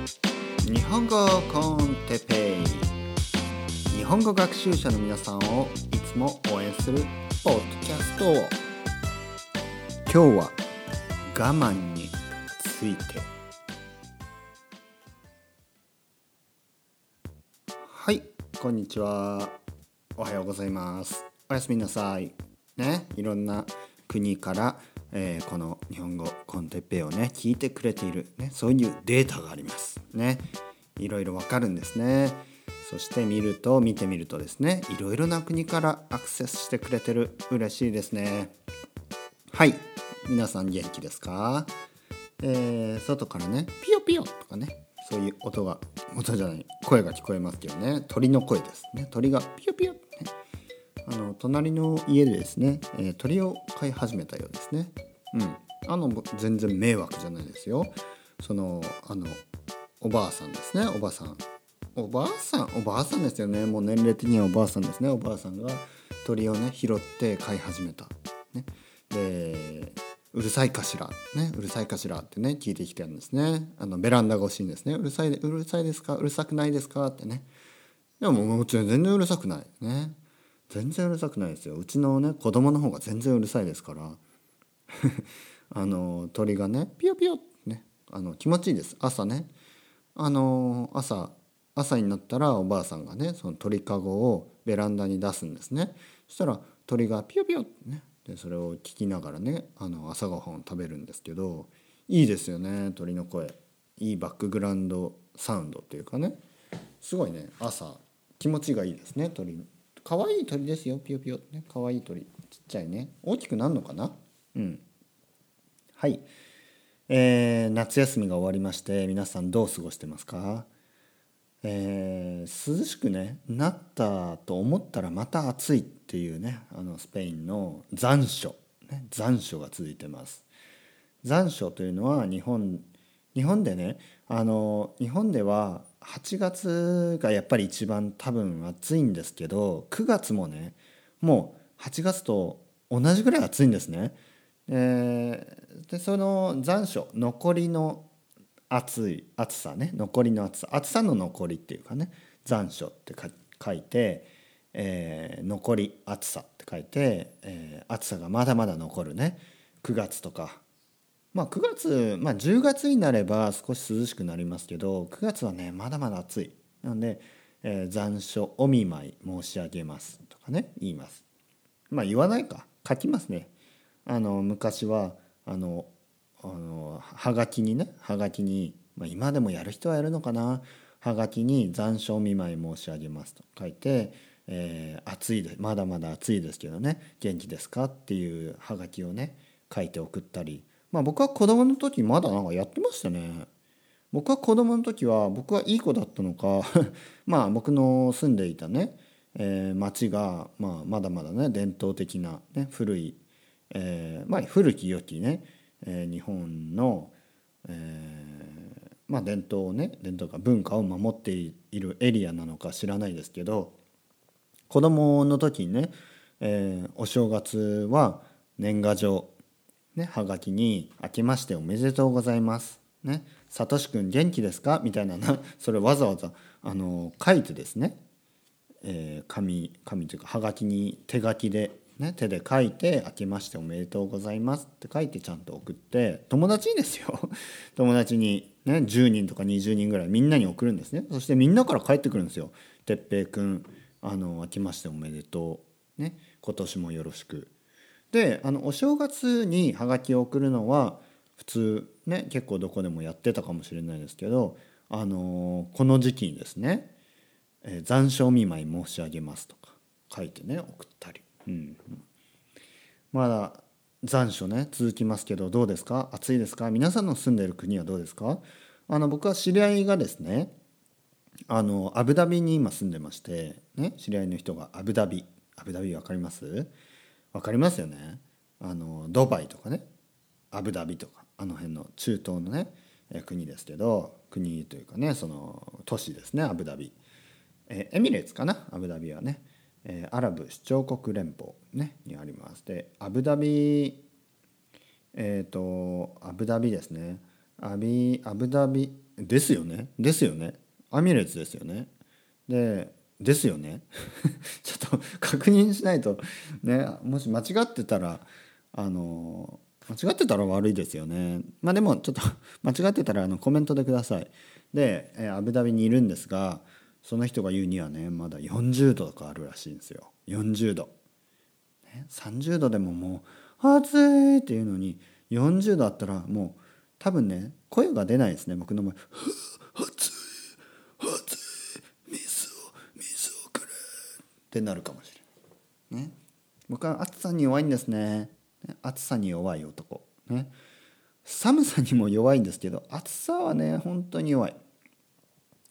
日本語コンテペイ。日本語学習者の皆さんをいつも応援するポッドキャスト今日は我慢について。はいこんにちは。おはようございます。おやすみなさい。ねいろんな国からえー、この日本語コンテッペイをね聞いてくれている、ね、そういうデータがありますね。いろいろわかるんですね。そして見ると見てみるとですねいろいろな国からアクセスしてくれてる。嬉しいですね。はい。皆さん元気ですか？えー、外からねピヨピヨとかねそういう音が音じゃない声が聞こえますけどね。鳥の声ですね。鳥がピヨピヨ。あの隣の家でですね、えー、鳥を飼い始めたようですね。うん、あの全然迷惑じゃないですよ。そのあのおばあさんですね。おばあさん。おばあさん？おばあさんですよね。もう年齢的にはおばあさんですね。おばあさんが鳥をね拾って飼い始めた。ね、でうるさいかしら、ね、うるさいかしらってね聞いてきてるんですね。あのベランダ越しにですね。うるさいうるさいですか？うるさくないですか？ってね。でももちろん全然うるさくない。ね。全然うるさくないですよ。うちのね子供の方が全然うるさいですから。あの鳥がねピヨピヨねあの気持ちいいです。朝ね。あの朝朝になったらおばあさんがねその鳥かごをベランダに出すんですね。そしたら鳥がピヨピヨってねでそれを聞きながらねあの朝ごはんを食べるんですけどいいですよね鳥の声。いいバックグラウンドサウンドっていうかね。すごいね朝気持ちがいいですね鳥。可愛い鳥ですよピヨピヨね。可愛い鳥。ちっちゃいね。大きくなるのかな？うん。はい。えー、夏休みが終わりまして皆さんどう過ごしてますか？えー、涼しくねなったと思ったらまた暑いっていうねあのスペインの残暑、ね、残暑が続いてます。残暑というのは日本日本でねあの日本では8月がやっぱり一番多分暑いんですけど9月もねもう8月と同じぐらい暑いんですね。えー、でその残暑残りの暑い暑さね残りの暑さ暑さの残りっていうかね残暑って書いて、えー、残り暑さって書いて、えー、暑さがまだまだ残るね9月とかまあ9月、まあ、10月になれば少し涼しくなりますけど9月はねまだまだ暑い。なので、えー、残暑お見舞い申し上げますとかね言います。まあ言わないか。書きますね。あの昔はあのあのはがきにねはがきに、まあ、今でもやる人はやるのかな。はがきに残暑お見舞い申し上げますと書いて、えー、暑いでまだまだ暑いですけどね元気ですかっていうはがきをね書いて送ったりまあ僕は子供の時まだなんかやってましたね。僕は子供の時は僕はいい子だったのか まあ僕の住んでいたね、えー、町が、まあ、まだまだね伝統的な、ね、古い、えー、まあ古き良きね、えー、日本の、えー、まあ伝統をね伝統か文化を守っているエリアなのか知らないですけど子供の時にね、えー、お正月は年賀状ね、はがきに「明けましておめでとうございます」ね「さとしくん元気ですか?」みたいなそれわざわざあの書いてですね、えー、紙紙というかはがきに手書きで、ね、手で書いて「明けましておめでとうございます」って書いてちゃんと送って友達にですよ。友達に、ね、10人とか20人ぐらいみんなに送るんですね。そしてみんなから帰ってくるんですよ「哲平君あの明けましておめでとう」ね「今年もよろしく」であのお正月にハガキを送るのは普通ね結構どこでもやってたかもしれないですけど、あのこの時期にですね、えー、残暑見舞い申し上げますとか書いてね送ったり、うん、まだ残暑ね続きますけどどうですか？暑いですか？皆さんの住んでる国はどうですか？あの僕は知り合いがですねあのアブダビに今住んでまして、ね、知り合いの人がアブダビ。アブダビ分かります？分かりますよね。あのドバイとかね。アブダビとか。あの辺の中東のね国ですけど国というかねその都市ですねアブダビ。えエミレーツかな？アブダビはね。えアラブ首長国連邦、ね、にありますでアブダビえっ、ー、とアブダビですね。アビアブダビですよね？ですよね。アミレッツですよね。でですよね？ちょっと確認しないとねもし間違ってたらあの間違ってたら悪いですよね。まあでもちょっと 間違ってたらあのコメントでください。で、えアブダビにいるんですがその人が言うにはねまだ40度とかあるらしいんですよ。40度、ね、30度でももう暑いっていうのに40度あったらもう多分ね声が出ないですね。僕の前「暑い暑い水を水をくれ」ってなるかもしれない。ね。僕は暑さに弱いんですね。暑さに弱い男。ね。寒さにも弱いんですけど暑さはね本当に弱い。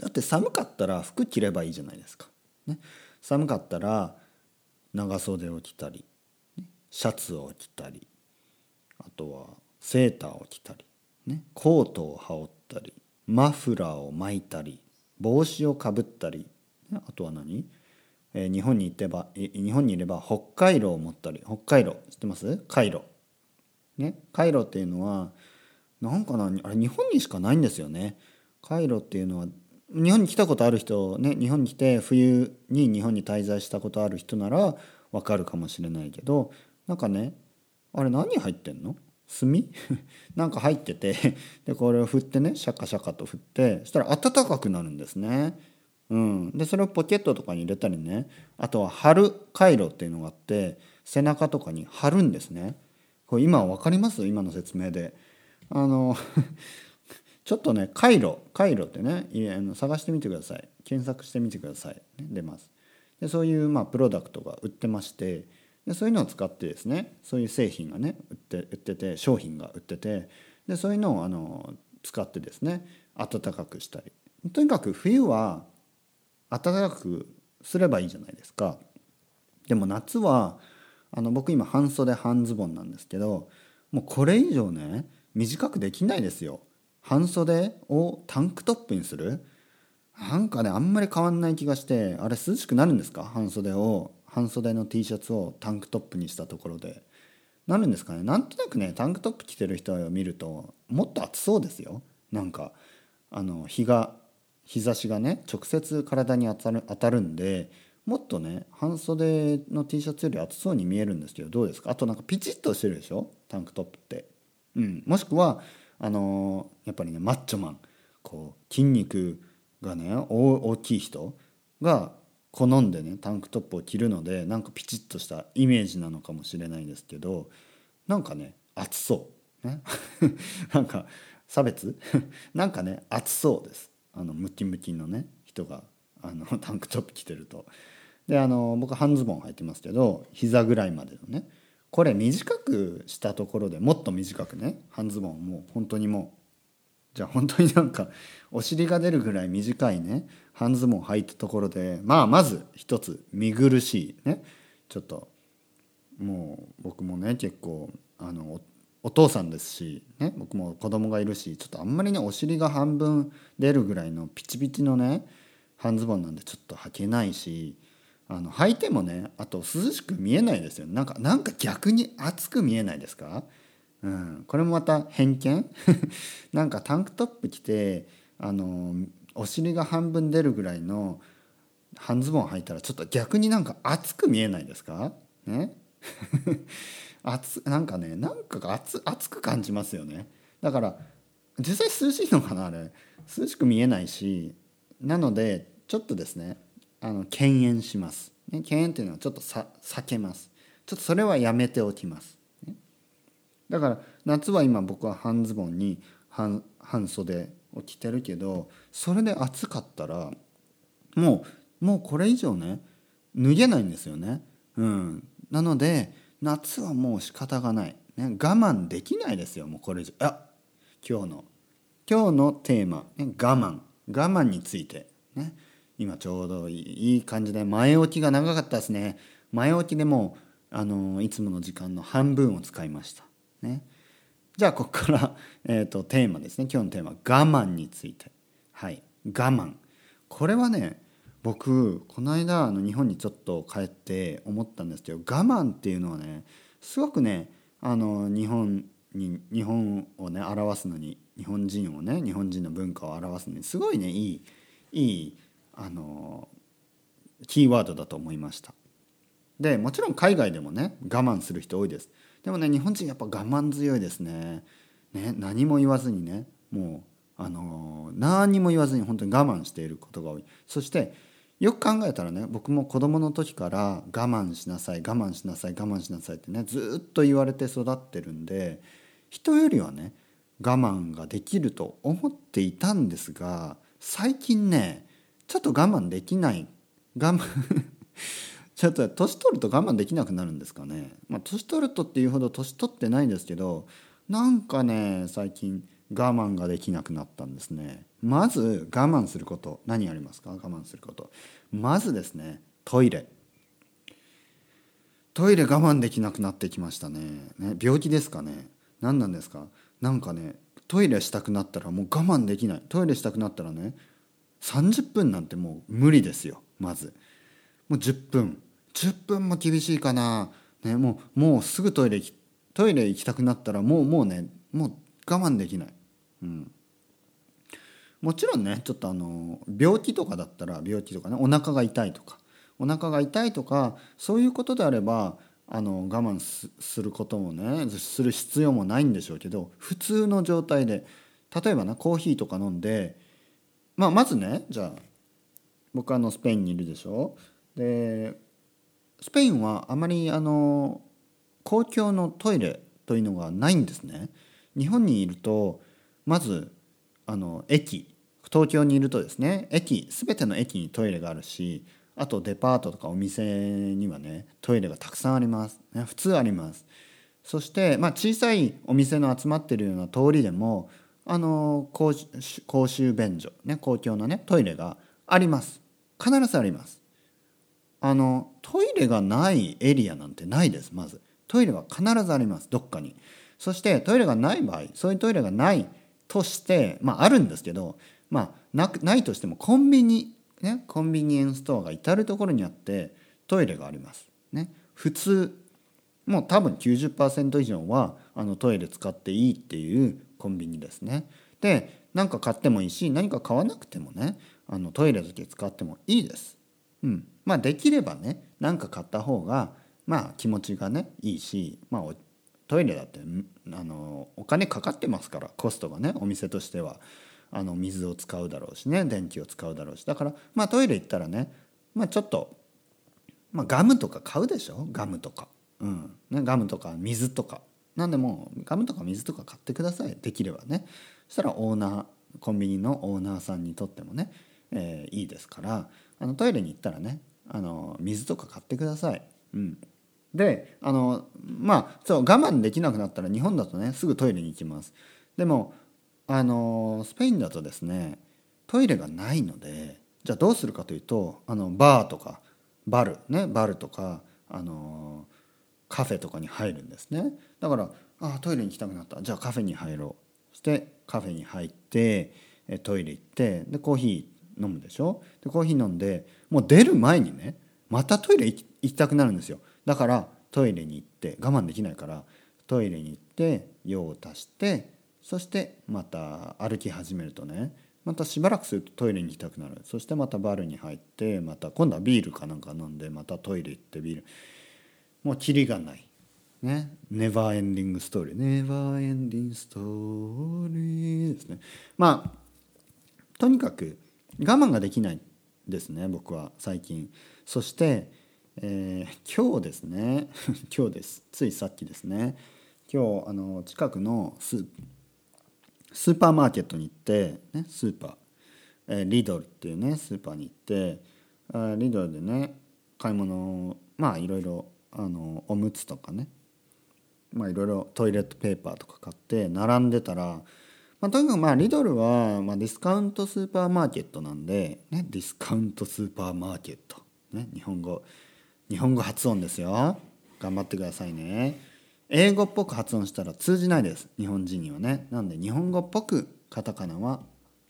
だって寒かったら服着ればいいじゃないですか、ね、寒かったら長袖を着たりシャツを着たりあとはセーターを着たり、ね、コートを羽織ったりマフラーを巻いたり帽子をかぶったり、ね、あとは何、え、日本に行ってば日本にいれば北海道を持ったり北海道知ってます？カイロ。ね、カイロっていうのはなんかなあれ日本にしかないんですよね。カイロっていうのは日本に来たことある人ね？日本に来て冬に日本に滞在したことある人ならわかるかもしれないけどなんかねあれ何入ってんの？炭？なんか入っててでこれを振ってねシャカシャカと振ってそしたら暖かくなるんですね。うん、でそれをポケットとかに入れたりね。あとは貼る回路っていうのがあって背中とかに貼るんですね。これ今分かります？今の説明で。あの ちょっとね回路回路ってね探してみてください。検索してみてください、ね、出ます。でそういうまあプロダクトが売ってましてでそういうのを使ってですねそういう製品がね売って売ってて商品が売っててでそういうのをあの使ってですね暖かくしたり。とにかく冬は暖かくすればいいじゃないですか。でも夏はあの僕今半袖半ズボンなんですけどもうこれ以上ね短くできないですよ。半袖をタンクトップにする。なんかねあんまり変わんない気がしてあれ涼しくなるんですか？半袖を。半袖の T シャツをタンクトップにしたところで。なるんですかね？なんとなくねタンクトップ着てる人を見るともっと暑そうですよ。なんかあの日が日差しがね直接体に当たる当たるんでもっとね半袖の T シャツより暑そうに見えるんですけどどうですか？あとなんかピチッとしてるでしょ？タンクトップって。うん、もしくはあのやっぱりねマッチョマン。こう筋肉がね大きい人が好んでねタンクトップを着るのでなんかピチッとしたイメージなのかもしれないですけどなんかね暑そう、ね、なんか差別？なんかね暑そうです。あのムキムキのね人があの タンクトップ着てると。であの僕半ズボン履いてますけど膝ぐらいまでのねこれ短くしたところでもっと短くね半ズボンもう本当にもうじゃあ本当になんかお尻が出るぐらい短いね半ズボン履いたところでまあまず一つ見苦しいねちょっともう僕もね結構あのお父さんですし、ね、僕も子供がいるしちょっとあんまりねお尻が半分出るぐらいのピチピチのね半ズボンなんでちょっと履けないしあの履いてもねあと涼しく見えないですよなんかなんか逆に暑く見えないですか、うん、これもまた偏見？なんかタンクトップ着てあのお尻が半分出るぐらいの半ズボン履いたらちょっと逆になんか暑く見えないですか？ね？暑なんかねなんか暑暑く感じますよね。だから実際涼しいのかなあれ。涼しく見えないしなのでちょっとですねあの敬遠します、ね、敬遠っていうのはちょっとさ避けます。ちょっとそれはやめておきます、ね、だから夏は今僕は半ズボンに半半袖を着てるけどそれで暑かったらもうもうこれ以上ね脱げないんですよね、うん、なので夏はもう仕方がない、ね、我慢できないですよ。もうこれ以上。あ今日の今日のテーマ、ね、我慢。我慢について。ね今ちょうどいい感じで。前置きが長かったですね。前置きでもあのいつもの時間の半分を使いました。ね。じゃあここから、えーと、テーマですね。今日のテーマ。我慢について。はい。我慢。これはね僕この間あの日本にちょっと帰って思ったんですけど我慢っていうのはねすごくねあの日本に日本をね表すのに日本人をね日本人の文化を表すのにすごいねいいいいあのキーワードだと思いました。でもちろん海外でもね我慢する人多いです。でもね日本人やっぱ我慢強いですね。ね何も言わずにねもうあの何にも言わずに本当に我慢していることが多い。そしてよく考えたらね僕も子供の時から我慢しなさい我慢しなさい我慢しなさいってねずっと言われて育ってるんで人よりはね我慢ができると思っていたんですが最近ねちょっと我慢できない我慢 ちょっと年取ると我慢できなくなるんですかね。まあ、年取るとっていうほど年取ってないんですけどなんかね最近我慢ができなくなったんですね。まず我慢すること。何ありますか？我慢すること。まずですねトイレ。トイレ我慢できなくなってきましたね。ね病気ですかね？何なんですか？なんかねトイレしたくなったらもう我慢できない。トイレしたくなったらね30分なんてもう無理ですよ。まず。もう10分。10分も厳しいかな、ね、もうもうすぐトイレトイレ行きたくなったらもうもうねもう我慢できない、うん、もちろんねちょっとあの病気とかだったら病気とかねお腹が痛いとかお腹が痛いとかそういうことであればあの我慢することもねする必要もないんでしょうけど普通の状態で例えばねコーヒーとか飲んで、まあ、まずねじゃあ僕あのスペインにいるでしょ？でスペインはあまりあの公共のトイレというのがないんですね。日本にいるとまずあの駅。東京にいるとですね駅全ての駅にトイレがあるしあとデパートとかお店にはねトイレがたくさんあります、ね、普通あります。そして、まあ、小さいお店の集まってるような通りでもあの公公衆便所、ね、公共のねトイレがあります。必ずあります。あのトイレがないエリアなんてないですまず。トイレは必ずありますどっかに。そしてトイレがない場合そういうトイレがないとしてまああるんですけどまあなないとしてもコンビニね、コンビニエンスストアが至る所にあってトイレがあります。ね、普通もう多分90%以上はあのトイレ使っていいっていうコンビニですね。で何か買ってもいいし何か買わなくてもねあのトイレだけ使ってもいいです。うん、まあできればね何か買った方がまあ気持ちがねいいし、まあ、トイレだってあのお金かかってますからコストがねお店としては。あの水を使うだろうしね電気を使うだろうし。だからまあトイレ行ったらね、まあ、ちょっと、まあ、ガムとか買うでしょ？ガムとか、うん。ね、ガムとか水とか。何でもガムとか水とか買ってください。できればね。そしたらオーナーコンビニのオーナーさんにとってもね、えー、いいですから。あのトイレに行ったらねあの水とか買ってください。うん、であのまあそう我慢できなくなったら日本だとねすぐトイレに行きます。でもあのスペインだとですねトイレがないのでじゃあどうするかというとあのバーとかバルねバルとかあのカフェとかに入るんですね。だからあトイレに行きたくなった。じゃあカフェに入ろう。そしてカフェに入ってトイレ行ってでコーヒー飲むでしょ？でコーヒー飲んでもう出る前にねまたトイレ行きたくなるんですよ。だからトイレに行って我慢できないからトイレに行って用を足してそしてまた歩き始めるとねまたしばらくするとトイレに行きたくなる。そしてまたバルに入ってまた今度はビールかなんか飲んでまたトイレ行ってビール。もうキリがない。ね。ネバーエンディングストーリー。ネバーエンディングストーリーですね。まあとにかく我慢ができないですね僕は最近。そして、えー、今日ですね。今日です。ついさっきですね。今日あの近くのスーパーマーケットに行って、ね、スーパー、えー、リドルっていうねスーパーに行ってあリドルでね買い物をまあいろいろあのおむつとかね。まあいろいろトイレットペーパーとか買って並んでたら、まあ、とにかくまあリドルは、まあ、ディスカウントスーパーマーケットなんで、ね、ディスカウントスーパーマーケット、ね、日本語。日本語発音ですよ。頑張ってくださいね。英語っぽく発音したら通じないです。日本人にはね。なんで日本語っぽくカタカナは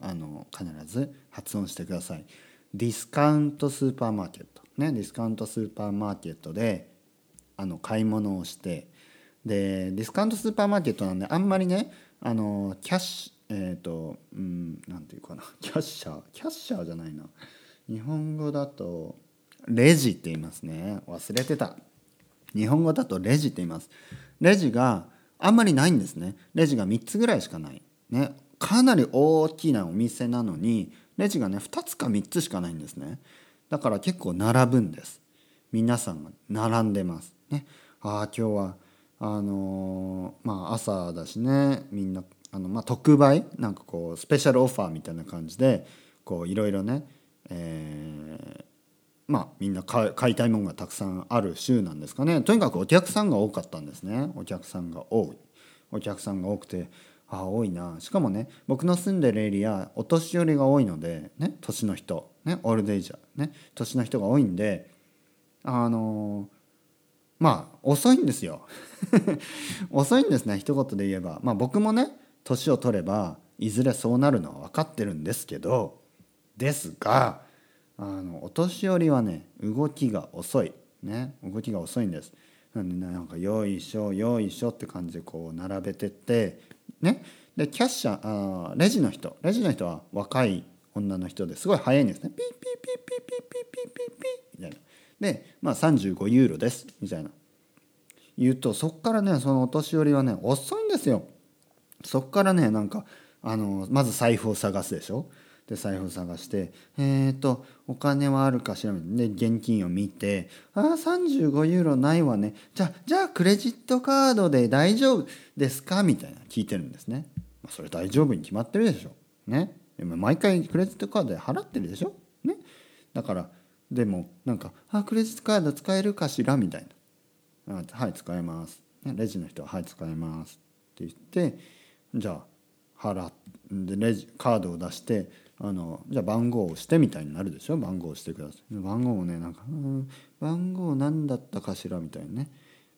あの必ず発音してください。ディスカウントスーパーマーケット。ねディスカウントスーパーマーケットであの買い物をして。でディスカウントスーパーマーケットなんであんまりねあのキャッシュえっ、ー、とうん何て言うかな。キャッシャー？キャッシャーじゃないな。日本語だとレジって言いますね。忘れてた。日本語だとレジって言います。レジがあんまりないんですね。レジが3つぐらいしかない。ね。かなり大きなお店なのにレジがね2つか3つしかないんですね。だから結構並ぶんです。皆さんが並んでます。ね。ああ今日はあのー、まあ朝だしね。みんなあの、まあ、特売？なんかこうスペシャルオファーみたいな感じでこういろいろね、えー、まあみんな買いたいものがたくさんある週なんですかね。とにかくお客さんが多かったんですね。お客さんが多い。お客さんが多くてああ多いな。しかもね僕の住んでるエリアお年寄りが多いのでね年の人。ねオールデイジャーね年の人が多いんであのまあ遅いんですよ。遅いんですね一言で言えば。まあ僕もね年を取ればいずれそうなるのは分かってるんですけどですがあのお年寄りはね動きが遅い。ね。動きが遅いんです。なんでなんかよいしょよいしょって感じでこう並べてってね。でキャッシャーあレジの人。レジの人は若い女の人ですごい早いんですね。ピーピーピーピーピーピーピーピーピーみたいな。でまあ35ユーロです。みたいな。言うとそっからねそのお年寄りはね遅いんですよ。そっからねなんかあのまず財布を探すでしょ。で財布探してえっ、とお金はあるかしらで現金を見てああ35ユーロないわね。じゃあじゃあクレジットカードで大丈夫ですか？みたいな聞いてるんですね。まあそれ大丈夫に決まってるでしょ。ね。毎回クレジットカードで払ってるでしょ？ね。だからでもなんか「あクレジットカード使えるかしら?」みたいな「はい使えます」レジの人は「はい使えます」って言ってじゃあ払ってレジカードを出してあのじゃあ番号を押してみたいになるでしょ？番号を押してください。番号をねなんか「うん番号何だったかしら」みたいなね。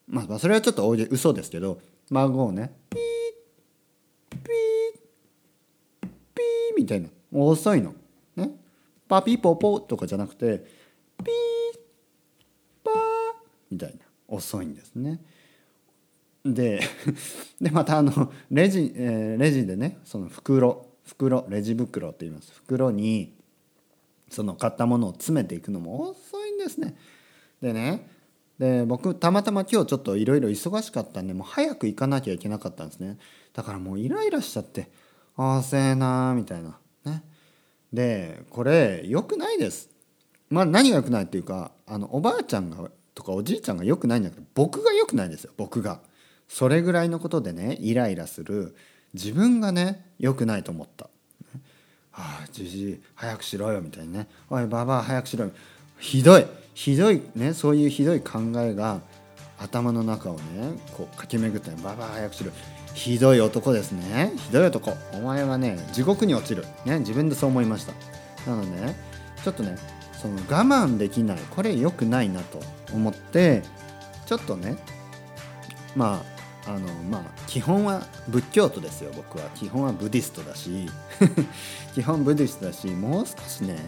まあそれはちょっと嘘ですけど番号をねピーピーピーみたいな遅いの。ね。パピポポとかじゃなくてピーパーみたいな遅いんですね。で でまたあのレジ、えー、レジでねその袋袋レジ袋って言います。袋にその買ったものを詰めていくのも遅いんですね。でねで僕たまたま今日ちょっといろいろ忙しかったんでもう早く行かなきゃいけなかったんですね。だからもうイライラしちゃって遅えなーみたいな。ね。でこれ良くないです。まあ何が良くないっていうかあのおばあちゃんがとかおじいちゃんが良くないんだけど僕が良くないんですよ僕が。それぐらいのことでねイライラする。自分がね良くないと思った。はあじじい早くしろよ。みたいにね「おいばばあ早くしろよ」ひどい。ひどい。ねそういうひどい考えが頭の中をねこう駆け巡って「ばばあ早くしろ」ひどい男ですね。ひどい男。お前はね地獄に落ちる。ね自分でそう思いました。なのでちょっとねその我慢できない。これ良くないなと思ってちょっとねまああのまあ基本は仏教徒ですよ僕は。基本はブディストだし 基本ブディストだしもう少しね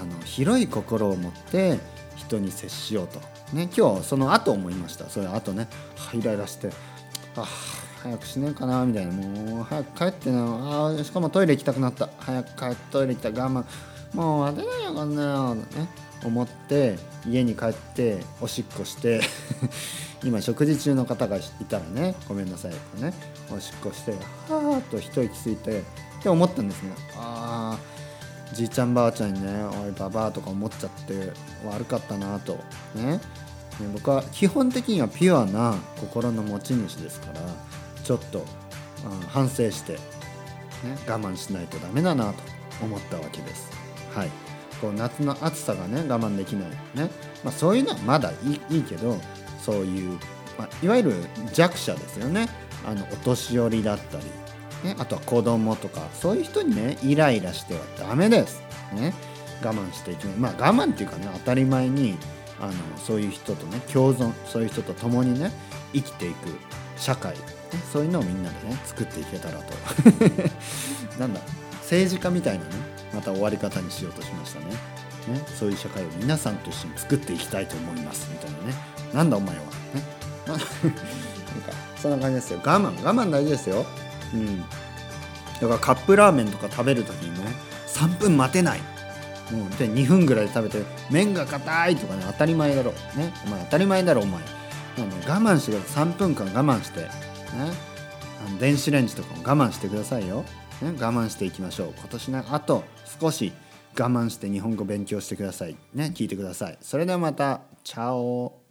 あの広い心を持って人に接しようと。ね今日その後思いました。それ後ね。イライラしてあ早くしねえかなみたいな。もう早く帰ってな。あしかもトイレ行きたくなった。早く帰ってトイレ行った我慢。もう待てないよこんなのね。思って家に帰っておしっこして 今食事中の方がいたらねごめんなさいとねおしっこしてはーっと一息ついてって思ったんですね。ああじいちゃんばあちゃんにね「おいばばあ」とか思っちゃって悪かったなとね。僕は基本的にはピュアな心の持ち主ですからちょっとうん反省して、ね、我慢しないとダメだなと思ったわけです。はい、こう夏の暑さがね我慢できないね、まあ、そういうのはまだいいいいけどそういう、まあ、いわゆる弱者ですよね。あのお年寄りだったり、ね、あとは子供とかそういう人にねイライラしてはダメです。ね、我慢していきまあ我慢っていうかね当たり前にあのそういう人とね共存そういう人と共にね生きていく社会、ね、そういうのをみんなでね作っていけたらと。なんだ政治家みたいなねまた終わり方にしようとしましたね。ね。そういう社会を皆さんと一緒に作っていきたいと思います。みたいなね。なんだお前は。ね、なんかそんな感じですよ。我慢、我慢大事ですよ。うん。だからカップラーメンとか食べる時にね3分待てない。もうで2分ぐらいで食べて麺が硬いとかね当たり前だろ。ね。お前当たり前だろお前。もうね我慢してください。3分間我慢して。ね。あの電子レンジとかも我慢してくださいよ、ね、我慢していきましょう。今年のあと少し我慢して日本語勉強してください。ね聞いてください。それではまた。チャオ。